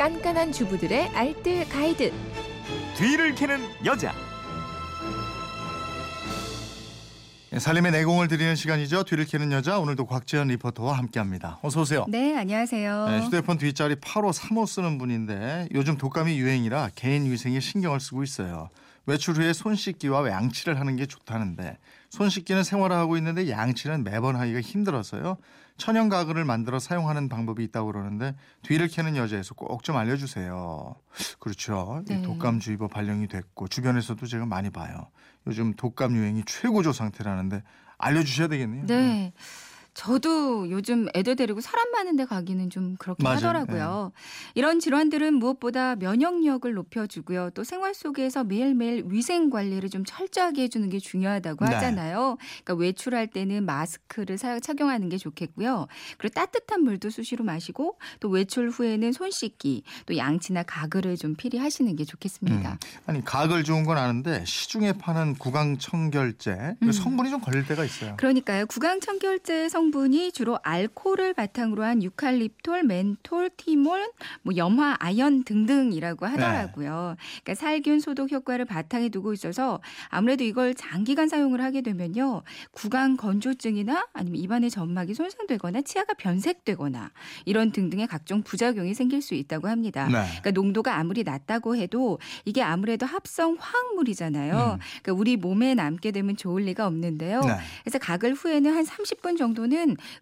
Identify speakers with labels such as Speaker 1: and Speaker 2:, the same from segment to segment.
Speaker 1: 깐깐한 주부들의 알뜰 가이드.
Speaker 2: 뒤를 캐는 여자.
Speaker 3: 예, 살림의 내공을 드리는 시간이죠. 뒤를 캐는 여자 오늘도 곽지연 리포터와 함께합니다. 어서 오세요.
Speaker 4: 네, 안녕하세요.
Speaker 3: 네, 휴대폰 뒷자리 8535 쓰는 분인데 요즘 독감이 유행이라 개인 위생에 신경을 쓰고 있어요. 외출 후에 손 씻기와 양치를 하는 게 좋다는데 손 씻기는 생활화하고 있는데 양치는 매번 하기가 힘들어서요. 천연 가글을 만들어 사용하는 방법이 있다고 그러는데 뒤를 캐는 여자에서 꼭 좀 알려주세요. 그렇죠. 이
Speaker 4: 네.
Speaker 3: 독감주의보 발령이 됐고 주변에서도 제가 많이 봐요. 요즘 독감 유행이 최고조 상태라는데 알려주셔야 되겠네요.
Speaker 4: 네. 저도 요즘 애들 데리고 사람 많은 데 가기는 좀 그렇긴
Speaker 3: 맞아요.
Speaker 4: 하더라고요. 이런 질환들은 무엇보다 면역력을 높여주고요. 또 생활 속에서 매일매일 위생 관리를 좀 철저하게 해주는 게 중요하다고
Speaker 3: 네.
Speaker 4: 하잖아요. 그러니까 외출할 때는 마스크를 사- 착용하는 게 좋겠고요. 그리고 따뜻한 물도 수시로 마시고 또 외출 후에는 손 씻기 또 양치나 가글을 좀 필히 하시는 게 좋겠습니다.
Speaker 3: 음. 아니 가글 좋은 건 아는데 시중에 파는 구강청결제 그
Speaker 4: 음.
Speaker 3: 성분이 좀 걸릴 때가 있어요.
Speaker 4: 그러니까요. 구강청결제 성 분이 주로 알코올을 바탕으로 한 유칼립톨, 멘톨, 티몰, 뭐 염화, 아연 등등이라고 하더라고요. 그러니까 살균 소독 효과를 바탕에 두고 있어서 아무래도 이걸 장기간 사용을 하게 되면요. 구강 건조증이나 아니면 입안의 점막이 손상되거나 치아가 변색되거나 이런 등등의 각종 부작용이 생길 수 있다고 합니다.
Speaker 3: 네.
Speaker 4: 그러니까 농도가 아무리 낮다고 해도 이게 아무래도 합성 화학물이잖아요.
Speaker 3: 음.
Speaker 4: 그러니까 우리 몸에 남게 되면 좋을 리가 없는데요.
Speaker 3: 네.
Speaker 4: 그래서 가글 후에는 한 30분 정도는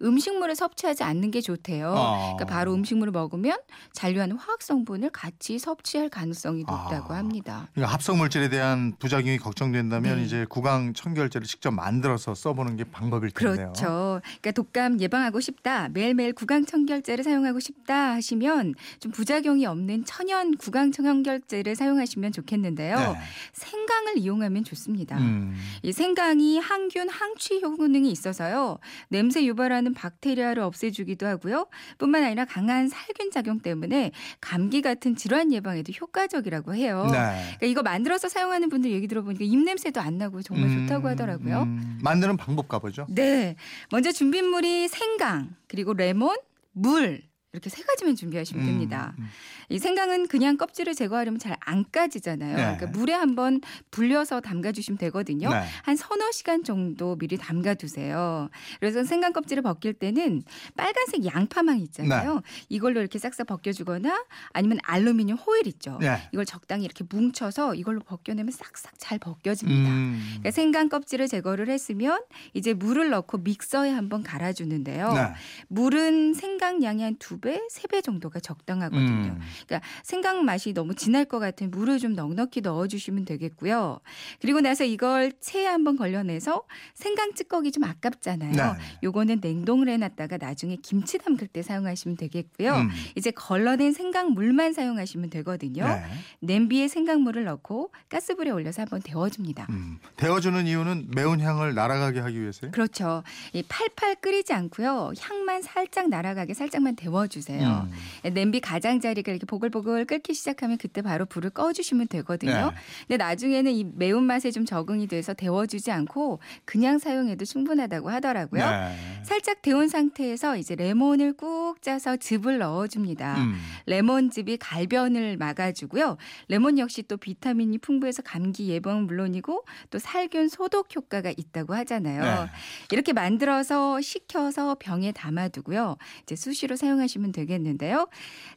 Speaker 4: 음식물을 섭취하지 않는 게 좋대요.
Speaker 3: 어.
Speaker 4: 그러니까 바로 음식물을 먹으면 잔류하는 화학 성분을 같이 섭취할 가능성이 높다고
Speaker 3: 아.
Speaker 4: 합니다.
Speaker 3: 그러니까 합성 물질에 대한 부작용이 걱정된다면
Speaker 4: 네.
Speaker 3: 이제 구강 청결제를 직접 만들어서 써보는 게 방법일 텐데요.
Speaker 4: 그렇죠. 그러니까 독감 예방하고 싶다, 매일매일 구강 청결제를 사용하고 싶다 하시면 좀 부작용이 없는 천연 구강 청결제를 사용하시면 좋겠는데요.
Speaker 3: 네.
Speaker 4: 생강을 이용하면 좋습니다.
Speaker 3: 음.
Speaker 4: 이 생강이 항균, 항취 효능이 있어서요. 냄새 유발하는 박테리아를 없애주기도 하고요. 뿐만 아니라 강한 살균 작용 때문에 감기 같은 질환 예방에도 효과적이라고 해요.
Speaker 3: 네.
Speaker 4: 그러니까 이거 만들어서 사용하는 분들 얘기 들어보니까 입 냄새도 안 나고 정말
Speaker 3: 음,
Speaker 4: 좋다고 하더라고요.
Speaker 3: 음. 만드는 방법 가보죠.
Speaker 4: 네. 먼저 준비물이 생강, 그리고 레몬, 물. 이렇게 세 가지만 준비하시면 됩니다.
Speaker 3: 음, 음.
Speaker 4: 이 생강은 그냥 껍질을 제거하려면 잘 안 까지잖아요.
Speaker 3: 네.
Speaker 4: 그러니까 물에 한번 불려서 담가주시면 되거든요.
Speaker 3: 네.
Speaker 4: 한 서너 시간 정도 미리 담가두세요. 그래서 생강 껍질을 벗길 때는 빨간색 양파망 있잖아요.
Speaker 3: 네.
Speaker 4: 이걸로 이렇게 싹싹 벗겨주거나 아니면 알루미늄 호일 있죠.
Speaker 3: 네.
Speaker 4: 이걸 적당히 이렇게 뭉쳐서 이걸로 벗겨내면 싹싹 잘 벗겨집니다.
Speaker 3: 음.
Speaker 4: 그러니까 생강 껍질을 제거를 했으면 이제 물을 넣고 믹서에 한번 갈아주는데요.
Speaker 3: 네.
Speaker 4: 물은 생강 양의 한두 배, 세 배 정도가 적당하거든요.
Speaker 3: 음.
Speaker 4: 그러니까 생강 맛이 너무 진할 것 같은 물을 좀 넉넉히 넣어주시면 되겠고요. 그리고 나서 이걸 체에 한번 걸려내서 생강 찌꺼기 좀 아깝잖아요.
Speaker 3: 네.
Speaker 4: 요거는 냉동을 해놨다가 나중에 김치 담글 때 사용하시면 되겠고요.
Speaker 3: 음.
Speaker 4: 이제 걸러낸 생강 물만 사용하시면 되거든요.
Speaker 3: 네.
Speaker 4: 냄비에 생강물을 넣고 가스불에 올려서 한번 데워줍니다.
Speaker 3: 음. 데워주는 이유는 매운 향을 날아가게 하기 위해서요.
Speaker 4: 그렇죠. 이 팔팔 끓이지 않고요. 향만 살짝 날아가게 살짝만 데워 주세요.
Speaker 3: 음.
Speaker 4: 냄비 가장자리가 이렇게 보글보글 끓기 시작하면 그때 바로 불을 꺼주시면 되거든요.
Speaker 3: 네.
Speaker 4: 근데 나중에는 이 매운맛에 좀 적응이 돼서 데워주지 않고 그냥 사용해도 충분하다고 하더라고요.
Speaker 3: 네.
Speaker 4: 살짝 데운 상태에서 이제 레몬을 꾹 짜서 즙을 넣어줍니다.
Speaker 3: 음.
Speaker 4: 레몬즙이 갈변을 막아주고요. 레몬 역시 또 비타민이 풍부해서 감기 예방은 물론이고 또 살균 소독 효과가 있다고 하잖아요.
Speaker 3: 네.
Speaker 4: 이렇게 만들어서 식혀서 병에 담아두고요. 이제 수시로 사용하시면 되겠는데요.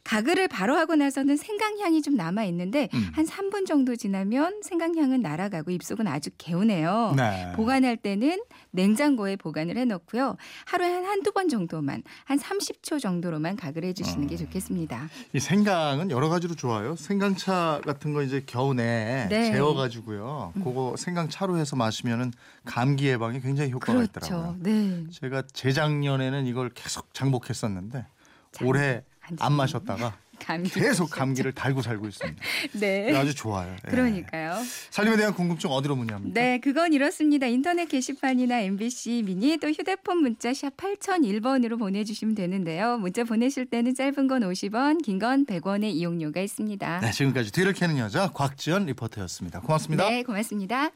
Speaker 4: 가글을 바로 하고 나서는 생강향이 좀 남아 있는데
Speaker 3: 음.
Speaker 4: 한 3분 정도 지나면 생강향은 날아가고 입속은 아주 개운해요.
Speaker 3: 네.
Speaker 4: 보관할 때는 냉장고에 보관을 해 놓고요. 하루에 한 한두 번 정도만 한 30초 정도로만 가글 해 주시는
Speaker 3: 어.
Speaker 4: 게 좋겠습니다.
Speaker 3: 이 생강은 여러 가지로 좋아요. 생강차 같은 거 이제 겨우내
Speaker 4: 네.
Speaker 3: 재워 가지고요. 그거 생강차로 해서 마시면은 감기 예방에 굉장히 효과가 있더라고요.
Speaker 4: 그렇죠. 네.
Speaker 3: 제가 재작년에는 이걸 계속 장복했었는데
Speaker 4: 장-
Speaker 3: 올해 안안 마셨다가
Speaker 4: 감기
Speaker 3: 계속 감기를 달고 살고 있습니다.
Speaker 4: 네.
Speaker 3: 아주 좋아요. 예.
Speaker 4: 그러니까요.
Speaker 3: 살림에 대한 궁금증 어디로 문의합니까?
Speaker 4: 네, 그건 이렇습니다. 인터넷 게시판이나 MBC 미니 또 휴대폰 문자 샵 8001번으로 보내주시면 되는데요. 문자 보내실 때는 짧은 건 50원, 긴 건 100원의 이용료가 있습니다.
Speaker 3: 네, 지금까지 뒤를 캐는 여자 곽지연 리포터였습니다. 고맙습니다.
Speaker 4: 네, 고맙습니다.